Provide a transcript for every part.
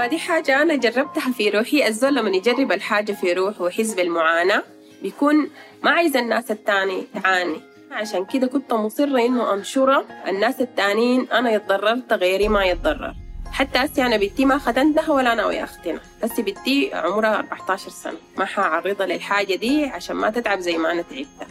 ما دي حاجة أنا جربتها في روحي. الزول لما يجرب الحاجة في روحه ويحس بالمعاناة بيكون ما عايز الناس التاني تعاني. عشان كده كنت مصرة إنه أنشرها الناس التانيين أنا يتضررت غيري ما يتضرر. حتى هسي أنا بنتي ما ختنتها ولا أنا ويا أختنا. هسي بنتي عمرها 14 سنة. ما حعرضها للحاجة دي عشان ما تتعب زي ما أنا تعبت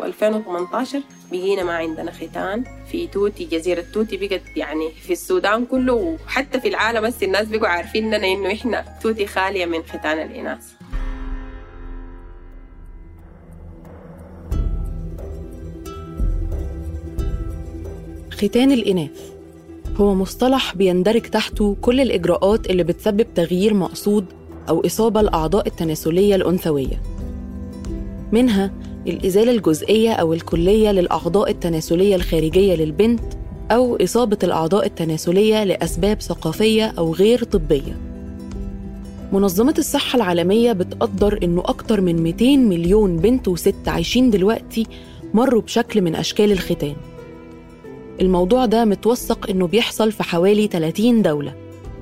و2018 بقينا ما عندنا ختان. في توتي جزيرة توتي بقت يعني في السودان كله وحتى في العالم بس الناس بقوا عارفيننا إنه إحنا توتي خالية من ختان الإناث. ختان الإناث هو مصطلح بيندرج تحته كل الإجراءات اللي بتسبب تغيير مقصود أو إصابة الأعضاء التناسلية الأنثوية. منها الإزالة الجزئية أو الكلية للأعضاء التناسلية الخارجية للبنت أو إصابة الأعضاء التناسلية لأسباب ثقافية أو غير طبية. منظمة الصحة العالمية بتقدر إنه أكتر من 200 مليون بنت وست عايشين دلوقتي مروا بشكل من أشكال الختان. الموضوع ده متوثق إنه بيحصل في حوالي 30 دولة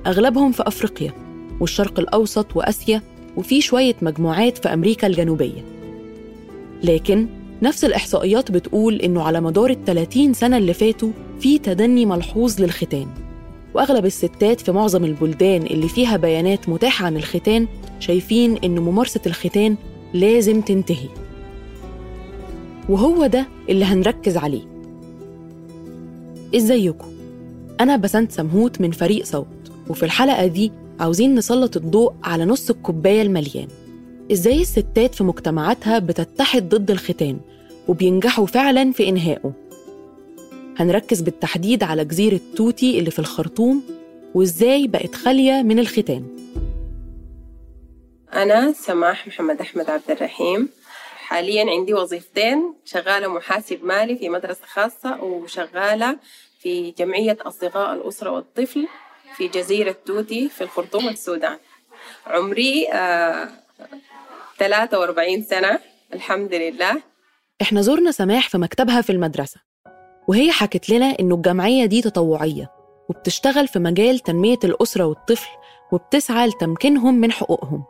أغلبهم في أفريقيا والشرق الأوسط وآسيا وفي شوية مجموعات في أمريكا الجنوبية. لكن نفس الإحصائيات بتقول إنه على مدار ال 30 سنة اللي فاتوا في تدني ملحوظ للختان. وأغلب الستات في معظم البلدان اللي فيها بيانات متاحة عن الختان شايفين إن ممارسة الختان لازم تنتهي. وهو ده اللي هنركز عليه. إزيكم؟ أنا بسنت سمهوت من فريق صوت وفي الحلقة دي عاوزين نسلط الضوء على نص الكوباية المليان. إزاي الستات في مجتمعاتها بتتحد ضد الختان وبينجحوا فعلا في إنهائه؟ هنركز بالتحديد على جزيرة توتي اللي في الخرطوم وإزاي بقت خالية من الختان. أنا سماح محمد أحمد عبد الرحيم. حاليا عندي وظيفتين شغالة محاسب مالي في مدرسة خاصة وشغالة في جمعية أصدقاء الأسرة والطفل في جزيرة توتي في الخرطوم السودان. عمري آه 43 سنة. الحمد لله. إحنا زرنا سماح في مكتبها في المدرسة وهي حكت لنا إنه الجمعية دي تطوعية وبتشتغل في مجال تنمية الأسرة والطفل وبتسعى لتمكينهم من حقوقهم.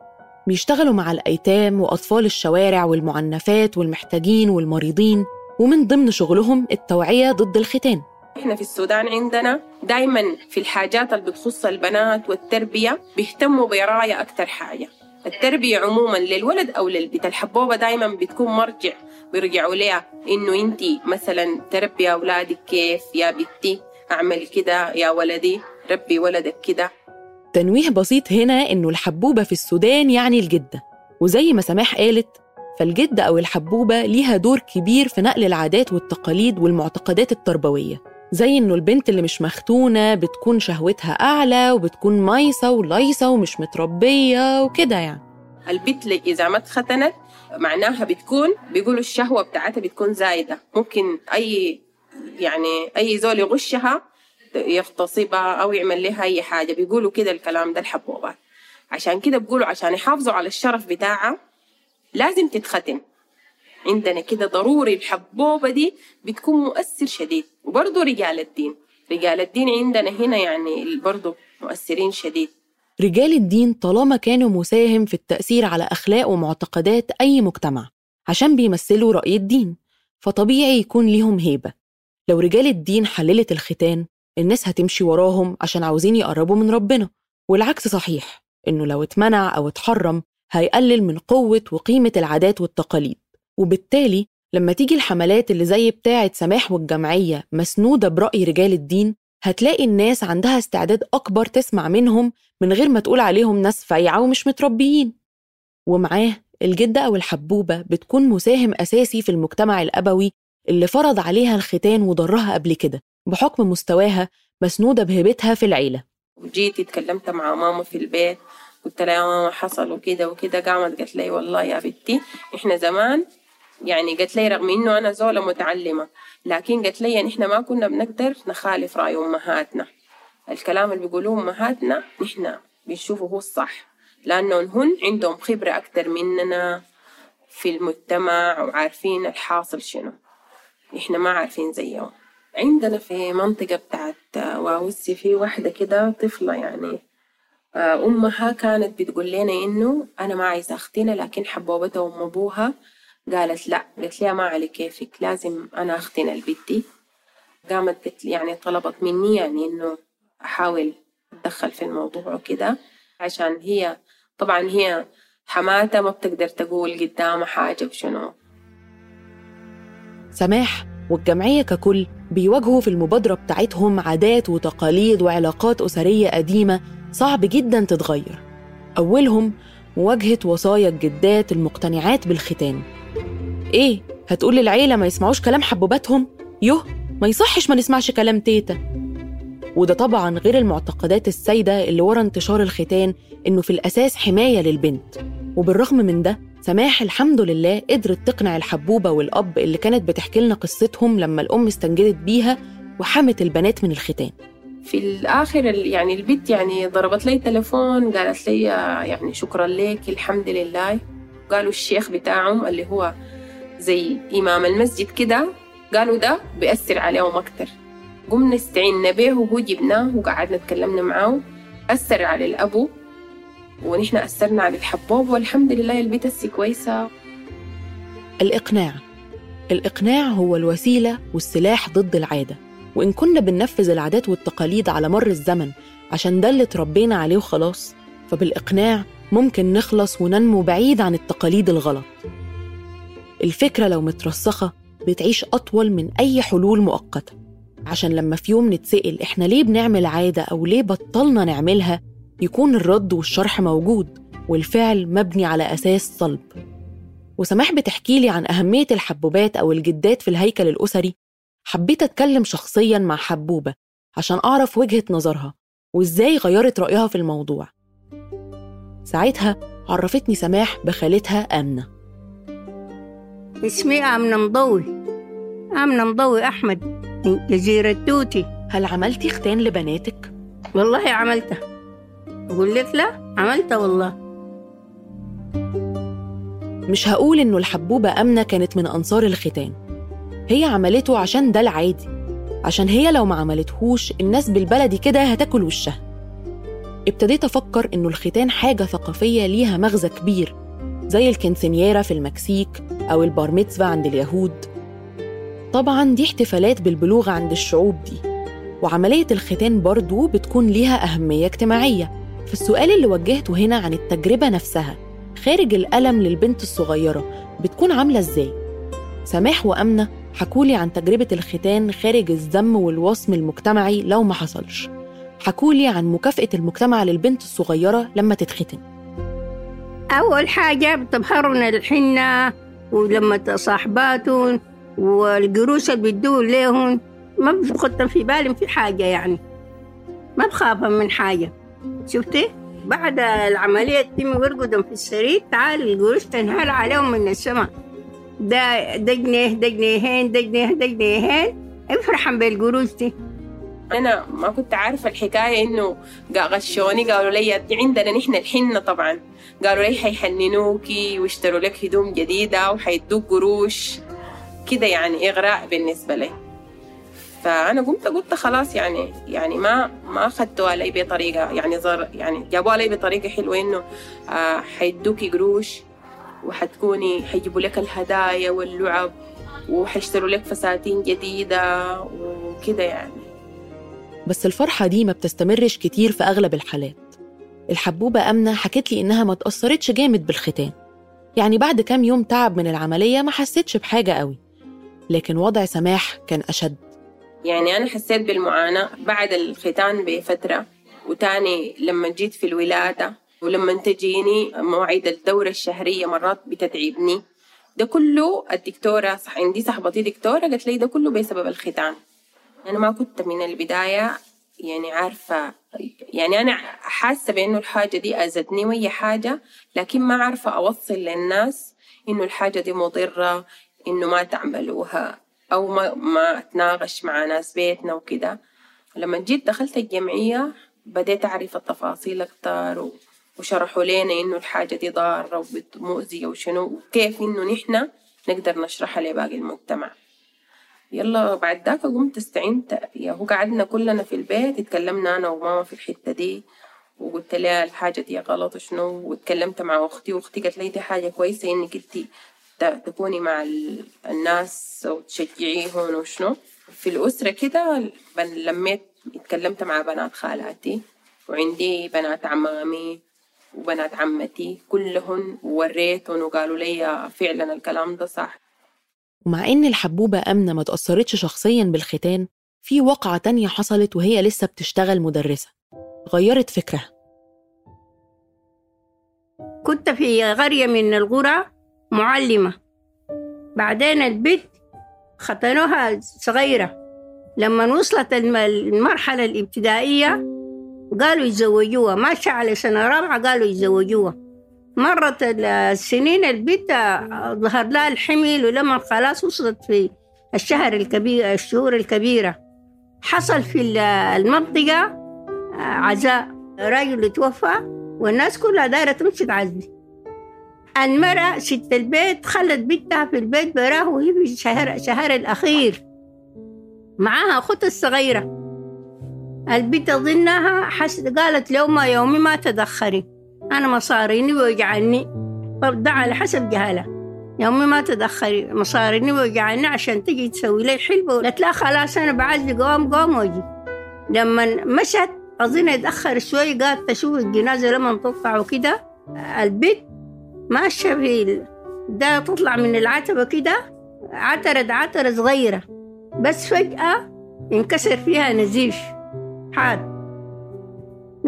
بيشتغلوا مع الأيتام وأطفال الشوارع والمعنفات والمحتاجين والمريضين ومن ضمن شغلهم التوعية ضد الختان. إحنا في السودان عندنا دايما في الحاجات اللي بتخص البنات والتربية بيهتموا برعاية أكتر حاجة. التربية عموما للولد أو للبنت الحبوبة دايما بتكون مرجع بيرجعوا لها إنه أنت مثلا تربي أولادك كيف؟ يا بنتي أعمل كده يا ولدي ربي ولدك كده. تنويه بسيط هنا إنه الحبوبة في السودان يعني الجدة. وزي ما سماح قالت فالجدة أو الحبوبة ليها دور كبير في نقل العادات والتقاليد والمعتقدات التربوية. زي إنه البنت اللي مش مختونة بتكون شهوتها أعلى وبتكون مايصة ولايصة ومش متربية وكده يعني. البنت إذا ما اتختنت معناها بتكون بيقولوا الشهوة بتاعتها بتكون زايدة. ممكن أي يعني أي زول يغشها يغتصبها أو يعمل لها أي حاجة. بيقولوا كده الكلام ده الحبوبات. عشان كده بيقولوا عشان يحافظوا على الشرف بتاعها لازم تتختن. عندنا كده ضروري الحبوبة دي بتكون مؤثر شديد. وبرضه رجال الدين. رجال الدين عندنا هنا يعني برضو مؤثرين شديد. رجال الدين طالما كانوا مساهم في التأثير على أخلاق ومعتقدات أي مجتمع عشان بيمثلوا رأي الدين فطبيعي يكون ليهم هيبة. لو رجال الدين حللت الختان الناس هتمشي وراهم عشان عاوزين يقربوا من ربنا. والعكس صحيح إنه لو اتمنع أو اتحرم هيقلل من قوة وقيمة العادات والتقاليد. وبالتالي لما تيجي الحملات اللي زي بتاعة سماح والجمعية مسنودة برأي رجال الدين هتلاقي الناس عندها استعداد أكبر تسمع منهم من غير ما تقول عليهم ناس فايعة ومش متربيين. ومعاه الجدة أو الحبوبة بتكون مساهم أساسي في المجتمع الأبوي اللي فرض عليها الختان وضرها قبل كده بحكم مستواها مسنودة بهبتها في العيلة. وجيت اتكلمت مع ماما في البيت قلت لها يا ماما حصل وكده وكده قامت قالت لي والله يا بنتي إحنا زمان يعني قالت لي رغم إنه أنا زولة متعلمة لكن قالت لي نحن ما كنا بنقدر نخالف رأي أمهاتنا. الكلام اللي بيقولوه أمهاتنا نحن بنشوفه هو الصح لأنه هن عندهم خبرة أكتر مننا في المجتمع وعارفين الحاصل شنو. إحنا ما عارفين زيهم. عندنا في منطقة بتاعت واوسي في واحدة كده طفلة يعني أمها كانت بتقول لنا إنه أنا ما عايزة أختنا لكن حبوبتها أم أبوها قالت لا قالت لي ما على كيفك لازم أنا أختنا البنت قامت قالت يعني طلبت مني يعني إنه أحاول أتدخل في الموضوع وكده. عشان هي طبعا هي حماتها ما بتقدر تقول قدامها حاجة وشنو سماح والجمعية ككل بيواجهوا في المبادرة بتاعتهم عادات وتقاليد وعلاقات أسرية قديمة صعب جدا تتغير. أولهم مواجهة وصايا الجدات المقتنعات بالختان. إيه؟ هتقول للعيلة ما يسمعوش كلام حبوباتهم؟ يوه ما يصحش ما نسمعش كلام تيتا وده طبعا غير المعتقدات السائدة اللي ورا انتشار الختان إنه في الأساس حماية للبنت وبالرغم من ده سماح الحمد لله قدرت تقنع الحبوبة والأب اللي كانت بتحكي لنا قصتهم لما الأم استنجدت بيها وحمت البنات من الختان في الآخر يعني البنت يعني ضربت لي تليفون قالت لي يعني شكرا لك الحمد لله قالوا الشيخ بتاعهم اللي هو زي إمام المسجد كده قالوا ده بيأثر عليهم أكتر. قمنا استعنا به وهو جبناه وقعدنا تكلمنا معاه. أثر على الأبو ونحن أثرنا على الحبوب والحمد لله البيت هسي كويسة. الإقناع. الإقناع هو الوسيلة والسلاح ضد العادة. وإن كنا بننفذ العادات والتقاليد على مر الزمن عشان ده اللي اتربينا عليه وخلاص فبالإقناع ممكن نخلص وننمو بعيد عن التقاليد الغلط. الفكرة لو مترسخة بتعيش أطول من أي حلول مؤقتة. عشان لما في يوم نتسأل إحنا ليه بنعمل عادة أو ليه بطلنا نعملها يكون الرد والشرح موجود والفعل مبني على أساس صلب. وسماح بتحكي لي عن أهمية الحبوبات أو الجدات في الهيكل الأسري؟ حبيت أتكلم شخصيا مع حبوبة عشان أعرف وجهة نظرها وإزاي غيرت رأيها في الموضوع. ساعتها عرفتني سماح بخالتها آمنة. اسمي آمنة مضوي آمنة مضوي أحمد من جزيرة توتي. هل عملتي ختان لبناتك؟ والله عملتها. أقول لك لا عملتها والله. مش هقول إنه الحبوبة آمنة كانت من أنصار الختان. هي عملته عشان ده العادي. عشان هي لو ما عملتهوش الناس بالبلدي كده هتاكل وشها. ابتديت أفكر إنه الختان حاجة ثقافية ليها مغزى كبير. زي ال quinceañera في المكسيك أو البارميتسفا عند اليهود. طبعا دي احتفالات بالبلوغ عند الشعوب دي. وعملية الختان برضو بتكون ليها أهمية اجتماعية. فالسؤال اللي وجهته هنا عن التجربة نفسها خارج الألم للبنت الصغيرة بتكون عاملة إزاي؟ سماح وأمنة حكولي عن تجربة الختان خارج الذم والوصم المجتمعي لو ما حصلش. حكولي عن مكافأة المجتمع للبنت الصغيرة لما تتختن. أول حاجة بتبهرون الحنة ولما صاحباتهم والقروش اللي بيدوه ليهم ما بخطن في بالهم في حاجة يعني. ما بخافهم من حاجة. شفتي؟ بعد العملية تتم ورقدهم في السرير تعال القروش تنهال عليهم من السماء. ده ده جنيه ده جنيهين ده جنيه افرحا بالقروش دي. أنا ما كنت عارفة الحكاية إنه غشوني قالوا لي عندنا نحن الحنة طبعا. قالوا لي حيحننوكي ويشتروا لك هدوم جديدة وحيدوك قروش. كده يعني إغراء بالنسبة لي. فأنا قمت قلت خلاص يعني يعني ما ما اخذتوا علي بطريقة يعني زر يعني جابوا علي بطريقة حلوة إنه آه حيدوكي قروش وحتكوني حيجيبوا لك الهدايا واللعب وحيشتروا لك فساتين جديدة وكده يعني. بس الفرحة دي ما بتستمرش كتير في أغلب الحالات. الحبوبة أمنة حكت لي إنها ما تأثرتش جامد بالختان. يعني بعد كام يوم تعب من العملية ما حسيتش بحاجة قوي. لكن وضع سماح كان أشد. يعني أنا حسيت بالمعاناة بعد الختان بفترة. وتاني لما جيت في الولادة ولما تجيني مواعيد الدورة الشهرية مرات بتتعبني. ده كله الدكتورة صح عندي صاحبتي دكتورة قالت لي ده كله بسبب الختان. أنا ما كنت من البداية يعني عارفة يعني أنا حاسة بإنه الحاجة دي أذتني وهي حاجة لكن ما عارفة أوصل للناس إنه الحاجة دي مضرة إنه ما تعملوها أو ما, ما أتناقش مع ناس بيتنا وكده. لما جيت دخلت الجمعية بديت أعرف التفاصيل أكتر وشرحوا لنا إنه الحاجة دي ضارة ومؤذية وشنو وكيف إنه نحنا نقدر نشرحها لباقي المجتمع. يلا بعد ذاك قمت استعنت. هو قعدنا كلنا في البيت اتكلمنا أنا وماما في الحتة دي وقلت لها الحاجة دي غلط وشنو واتكلمت مع أختي وأختي قالت لي دي حاجة كويسة إنك أنت تكوني مع الناس وتشجعيهم وشنو. في الأسرة كده لميت اتكلمت مع بنات خالاتي وعندي بنات عمامي وبنات عمتي كلهن وريتهم وقالوا لي فعلا الكلام ده صح. ومع إن الحبوبة أمنة ما تأثرتش شخصيا بالختان في وقعة تانية حصلت وهي لسه بتشتغل مدرسة. غيرت فكرها. كنت في قرية من القرى معلمة. بعدين البنت ختنوها صغيرة. لما وصلت المرحلة الابتدائية قالوا يزوجوها ماشية على سنة رابعة قالوا يزوجوها مرت السنين البنت ظهر لها الحمل ولما خلاص وصلت في الشهر الكبير الشهور الكبيرة. حصل في المنطقة عزاء راجل توفى والناس كلها دايرة تمشي تعزي. المرأة ست البيت خلت بنتها في البيت براه وهي في الشهر, شهر الأخير. معاها أختها الصغيرة. البنت أظنها حس قالت لو ما يومي ما تدخري أنا مصاريني ويجعلني ده على حسب جهالة يومي ما تدخري مصاريني ويجعلني عشان تجي تسوي لي حلبة قلت لا خلاص أنا بعزي قوم قوم وجي لما مشت أظن اتأخر شوي قالت تشوف الجنازة لما تطلع وكده. البيت ماشية في ده تطلع من العتبة كده. عترة عترة صغيرة. بس فجأة انكسر فيها نزيف. حاد.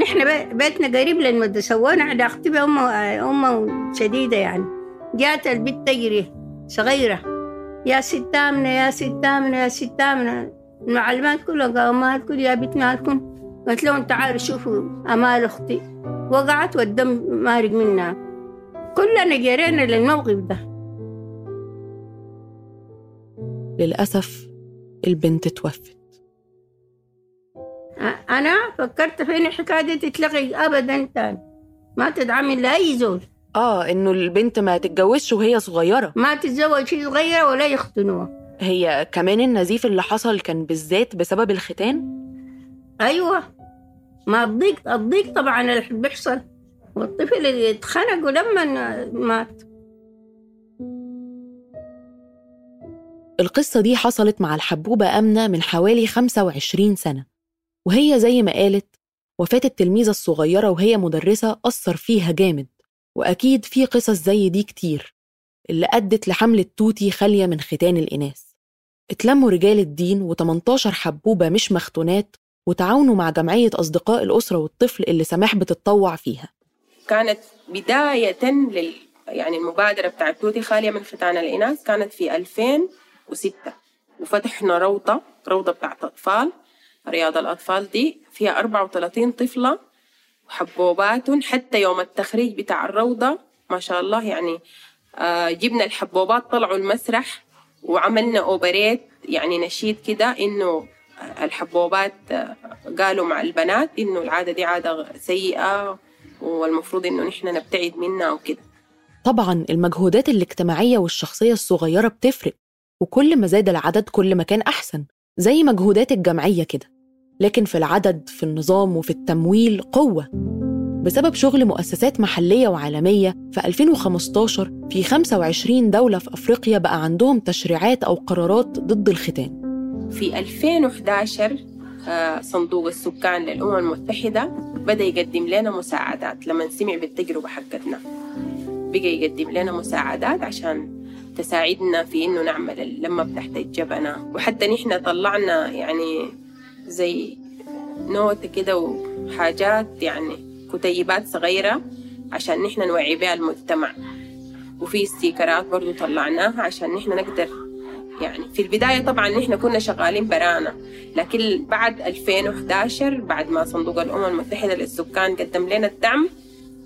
نحن بيتنا قريب للمدرسة وأنا على أختي أمه أمه شديدة يعني. جات البنت تجري صغيرة. يا ست آمنة يا ست آمنة يا ست آمنة المعلمات كلها قالوا مالكم يا بنت مالكم قلت لهم تعالوا شوفوا أمال أختي. وقعت والدم مارق منها. كلنا جرينا للموقف ده. للأسف البنت توفت. أنا فكرت فين الحكاية دي تتلغي أبدا تاني. ما تدعمي لأي زول آه إنه البنت ما تتجوزش وهي صغيرة. ما تتزوج شي صغيرة ولا يختنوها. هي كمان النزيف اللي حصل كان بالذات بسبب الختان؟ أيوة. ما الضيق الضيق طبعا اللي بيحصل. والطفل اللي اتخنق ولما مات. القصة دي حصلت مع الحبوبة أمنة من حوالي 25 سنة. وهي زي ما قالت وفاة التلميذة الصغيرة وهي مدرسة أثر فيها جامد وأكيد في قصص زي دي كتير اللي أدت لحملة توتي خالية من ختان الإناث. اتلموا رجال الدين و18 حبوبة مش مختونات وتعاونوا مع جمعية أصدقاء الأسرة والطفل اللي سماح بتتطوع فيها. كانت بداية لل يعني المبادرة بتاعت توتي خالية من ختان الإناث كانت في 2006 وفتحنا روضة روضة بتاعت أطفال. رياض الأطفال دي فيها 34 طفلة وحبوبات حتى يوم التخريج بتاع الروضة ما شاء الله يعني آه جبنا الحبوبات طلعوا المسرح وعملنا أوبريت يعني نشيد كده إنه الحبوبات آه قالوا مع البنات إنه العادة دي عادة سيئة والمفروض إنه نحن نبتعد منها وكده. طبعا المجهودات الاجتماعية والشخصية الصغيرة بتفرق وكل ما زاد العدد كل ما كان أحسن. زي مجهودات الجمعية كده. لكن في العدد في النظام وفي التمويل قوة. بسبب شغل مؤسسات محلية وعالمية في 2015 في 25 دولة في أفريقيا بقى عندهم تشريعات أو قرارات ضد الختان. في 2011 آه، صندوق السكان للأمم المتحدة بدأ يقدم لنا مساعدات. لما سمع بالتجربة حقتنا. بقى يقدم لنا مساعدات عشان تساعدنا في إنه نعمل اللمة تحت الجبنة. وحتى نحن طلعنا يعني زي نوتة كده وحاجات يعني كتيبات صغيرة عشان نحن نوعي بها المجتمع. وفي ستيكرات برضو طلعناها عشان نحن نقدر يعني في البداية طبعا نحن كنا شغالين برانا لكن بعد 2011 بعد ما صندوق الأمم المتحدة للسكان قدم لنا الدعم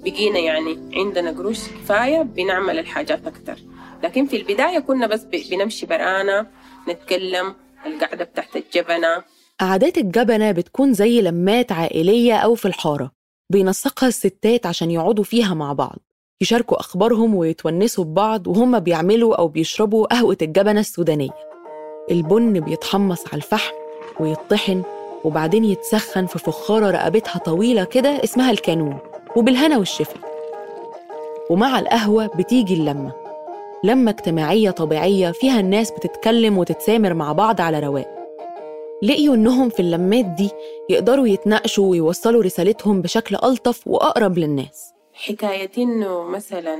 بقينا يعني عندنا قروش كفاية بنعمل الحاجات أكتر. لكن في البداية كنا بس بنمشي برانا نتكلم القعدة بتاعت الجبنة. قعدات الجبنة بتكون زي لمات عائلية أو في الحارة بينسقها الستات عشان يقعدوا فيها مع بعض يشاركوا أخبارهم ويتونسوا ببعض وهم بيعملوا أو بيشربوا قهوة الجبنة السودانية. البن بيتحمص على الفحم ويطحن وبعدين يتسخن في فخارة رقبتها طويلة كده اسمها الكانون وبالهنا والشفا. ومع القهوة بتيجي اللمة. لمة اجتماعية طبيعية فيها الناس بتتكلم وتتسامر مع بعض على رواق. لقيوا إنهم في اللمات دي يقدروا يتناقشوا ويوصلوا رسالتهم بشكل ألطف وأقرب للناس. حكاية إنه مثلا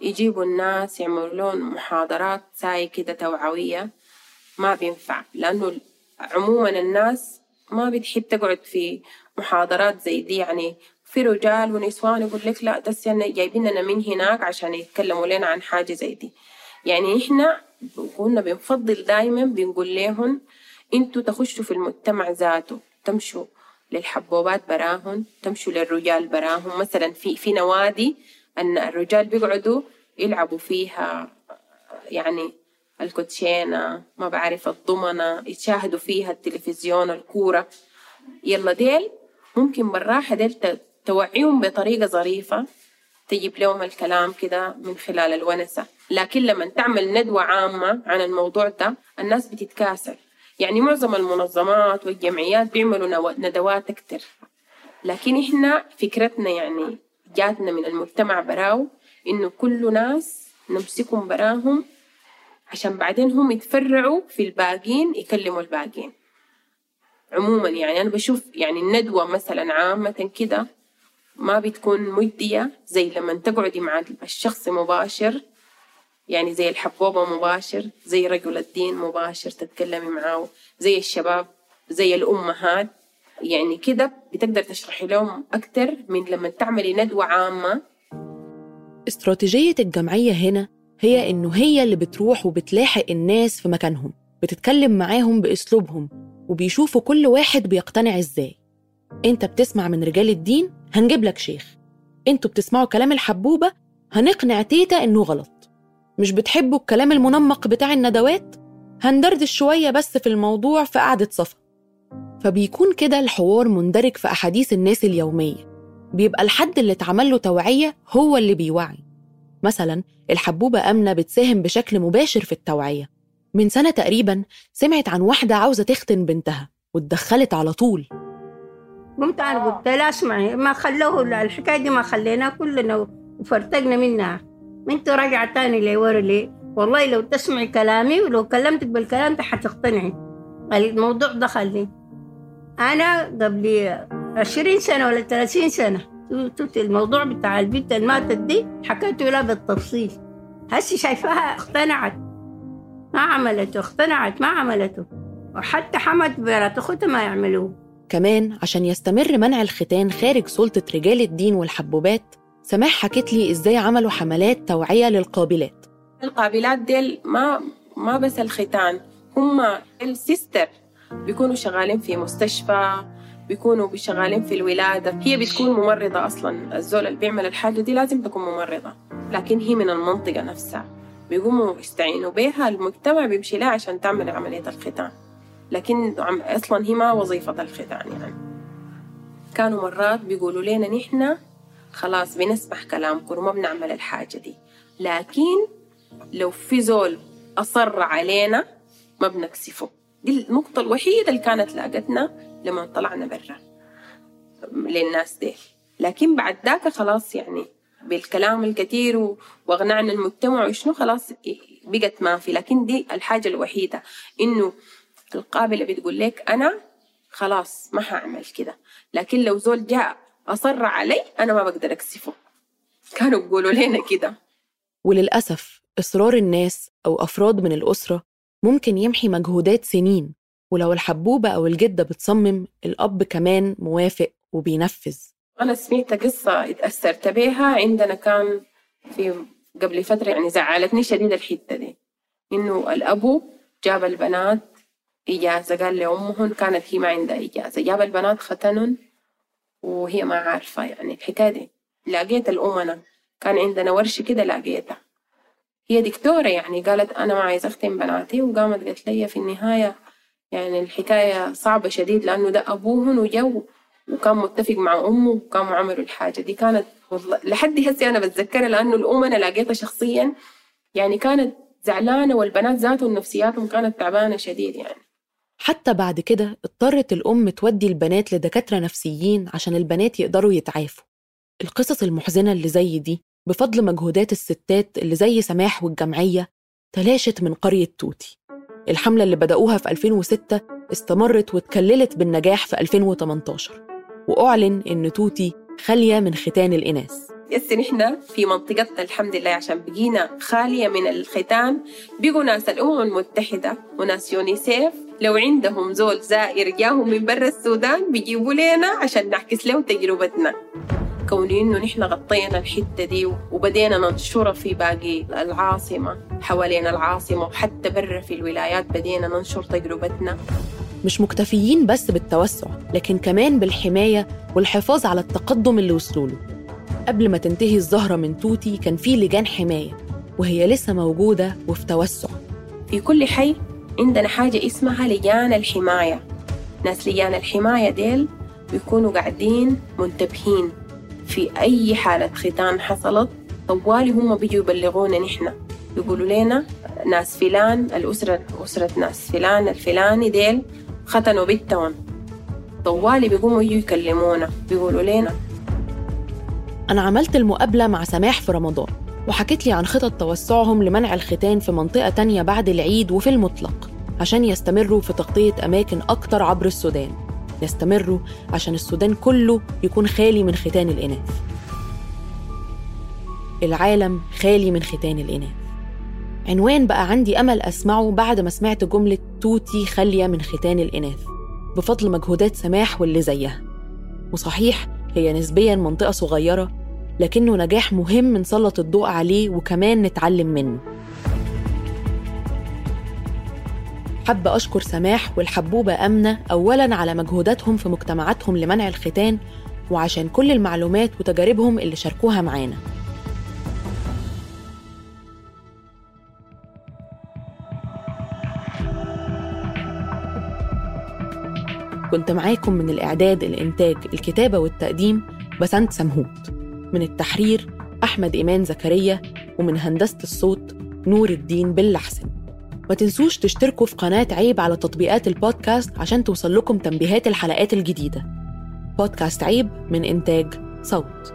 يجيبوا الناس يعملوا لهم محاضرات ساي كده توعوية ما بينفع لأنه عموما الناس ما بتحب تقعد في محاضرات زي دي يعني في رجال ونسوان يقول لك لا يعني جايبيننا من هناك عشان يتكلموا لنا عن حاجة زي دي. يعني إحنا كنا بنفضل دايما بنقول لهم إنتوا تخشوا في المجتمع ذاته تمشوا للحبوبات براهن تمشوا للرجال براهن مثلا في في نوادي أن الرجال بيقعدوا يلعبوا فيها يعني الكوتشينة ما بعرف الضمنة يتشاهدوا فيها التلفزيون الكورة. يلا ديل ممكن بالراحة ديل توعيهم بطريقة ظريفة تجيب لهم الكلام كده من خلال الونسة. لكن لما تعمل ندوة عامة عن الموضوع ده الناس بتتكاسل. يعني معظم المنظمات والجمعيات بيعملوا ندوات أكتر. لكن إحنا فكرتنا يعني جاتنا من المجتمع براو إنه كل ناس نمسكهم براهم عشان بعدين هم يتفرعوا في الباقين يكلموا الباقين. عموما يعني أنا بشوف يعني الندوة مثلا عامة كده ما بتكون مجدية زي لما تقعدي مع الشخص مباشر يعني زي الحبوبة مباشر زي رجل الدين مباشر تتكلمي معاه زي الشباب زي الأمهات. يعني كده بتقدر تشرحي لهم أكتر من لما تعملي ندوة عامة. استراتيجية الجمعية هنا هي إنه هي اللي بتروح وبتلاحق الناس في مكانهم بتتكلم معاهم بأسلوبهم وبيشوفوا كل واحد بيقتنع إزاي. أنت بتسمع من رجال الدين هنجيب لك شيخ. أنتوا بتسمعوا كلام الحبوبة هنقنع تيتا إنه غلط. مش بتحبوا الكلام المنمق بتاع الندوات؟ هندردش شوية بس في الموضوع في قعدة صفا. فبيكون كده الحوار مندرج في أحاديث الناس اليومية. بيبقى الحد اللي اتعمل له توعية هو اللي بيوعي. مثلا الحبوبة أمنة بتساهم بشكل مباشر في التوعية. من سنة تقريبا سمعت عن واحدة عاوزة تختن بنتها واتدخلت على طول. قمت أنا قلت لا اسمعي ما خلوه الحكاية دي ما خليناها كلنا وفرتقنا منها. انت راجعة تاني لورا ليه والله لو تسمعي كلامي ولو كلمتك بالكلام ده حتقتنعي الموضوع دخل لي أنا قبل عشرين سنة ولا ثلاثين سنة توت الموضوع بتاع البنت الماتت دي حكيته لها بالتفصيل. هسي شايفاها اقتنعت. ما عملته اقتنعت ما عملته. وحتى حمد بنات اخوتها ما يعملوه. كمان عشان يستمر منع الختان خارج سلطة رجال الدين والحبوبات سماح حكت لي إزاي عملوا حملات توعية للقابلات. القابلات ديل ما ما بس الختان هم السيستر. بيكونوا شغالين في مستشفى بيكونوا شغالين في الولادة. هي بتكون ممرضة أصلا الزول اللي بيعمل الحاجة دي لازم تكون ممرضة. لكن هي من المنطقة نفسها. بيقوموا يستعينوا بها المجتمع بيمشي لها عشان تعمل عملية الختان. لكن أصلا هي ما وظيفة الختان يعني. كانوا مرات بيقولوا لنا نحن خلاص بنسمح كلامكم وما بنعمل الحاجة دي. لكن لو في زول أصر علينا ما بنكسفه. دي النقطة الوحيدة اللي كانت لاقتنا لما طلعنا برا للناس دي لكن بعد ذاك خلاص يعني بالكلام الكثير واغنعنا المجتمع وشنو خلاص بقت ما في. لكن دي الحاجة الوحيدة إنه القابلة بتقول لك أنا خلاص ما هعمل كده. لكن لو زول جاء أصر علي أنا ما بقدر أكسفه كانوا بيقولوا لنا كده. وللأسف إصرار الناس أو أفراد من الأسرة ممكن يمحي مجهودات سنين ولو الحبوبة أو الجدة بتصمم الأب كمان موافق وبينفذ. أنا سمعت قصة اتأثرت بيها عندنا كان في قبل فترة يعني زعلتني شديد الحتة دي. إنه الأبو جاب البنات إجازة قال لأمهن كانت هي ما عندها إجازة. جاب البنات ختنن وهي ما عارفة يعني الحكاية دي. لقيت الأمنا كان عندنا ورشة كده لقيتها. هي دكتورة يعني قالت أنا ما عايزة أختم بناتي وقامت قالت لي في النهاية يعني الحكاية صعبة شديد لأنه ده أبوهن وجو وكان متفق مع أمه وكانوا عملوا الحاجة دي. كانت لحد هسه أنا بتذكرها لأنه الأمنا لقيتها شخصيا يعني كانت زعلانة والبنات ذاتهم نفسياتهم كانت تعبانة شديد يعني. حتى بعد كده اضطرت الأم تودي البنات لدكاترة نفسيين عشان البنات يقدروا يتعافوا. القصص المحزنة اللي زي دي بفضل مجهودات الستات اللي زي سماح والجمعية تلاشت من قرية توتي. الحملة اللي بدأوها في 2006 استمرت واتكللت بالنجاح في 2018 وأعلن إن توتي خالية من ختان الإناث. يس نحن في منطقتنا الحمد لله عشان بقينا خالية من الختان بقوا ناس الأمم المتحدة وناس يونيسيف لو عندهم زول زائر جاهم من برا السودان بيجيبوا لنا عشان نعكس له تجربتنا. كون إنه نحن غطينا الحتة دي وبدينا ننشرها في باقي العاصمة حوالين العاصمة وحتى برا في الولايات بدينا ننشر تجربتنا. مش مكتفيين بس بالتوسع لكن كمان بالحماية والحفاظ على التقدم اللي وصلوا له. قبل ما تنتهي الزهرة من توتي كان في لجان حماية وهي لسه موجودة وفي توسع. في كل حي عندنا حاجة اسمها لجان الحماية. ناس لجان الحماية ديل بيكونوا قاعدين منتبهين. في أي حالة ختان حصلت طوالي هم بيجوا يبلغونا نحن. يقولوا لنا ناس فلان الأسرة أسرة ناس فلان الفلاني ديل ختنوا بنتهم طوالي بيقوموا يجوا يكلمونا بيقولوا لنا أنا عملت المقابلة مع سماح في رمضان وحكت لي عن خطط توسعهم لمنع الختان في منطقة تانية بعد العيد وفي المطلق عشان يستمروا في تغطية أماكن أكتر عبر السودان. يستمروا عشان السودان كله يكون خالي من ختان الإناث. العالم خالي من ختان الإناث. عنوان بقى عندي أمل أسمعه بعد ما سمعت جملة توتي خالية من ختان الإناث بفضل مجهودات سماح واللي زيها. وصحيح هي نسبيا منطقة صغيرة لكنه نجاح مهم نسلط الضوء عليه وكمان نتعلم منه. حابة أشكر سماح والحبوبة أمنة أولاً على مجهوداتهم في مجتمعاتهم لمنع الختان وعشان كل المعلومات وتجاربهم اللي شاركوها معانا. كنت معاكم من الإعداد الإنتاج الكتابة والتقديم بسنت سمهوت. من التحرير أحمد إيمان زكريا ومن هندسة الصوت نور الدين باللحسن ما تنسوش تشتركوا في قناة عيب على تطبيقات البودكاست عشان توصل لكم تنبيهات الحلقات الجديدة. بودكاست عيب من إنتاج صوت.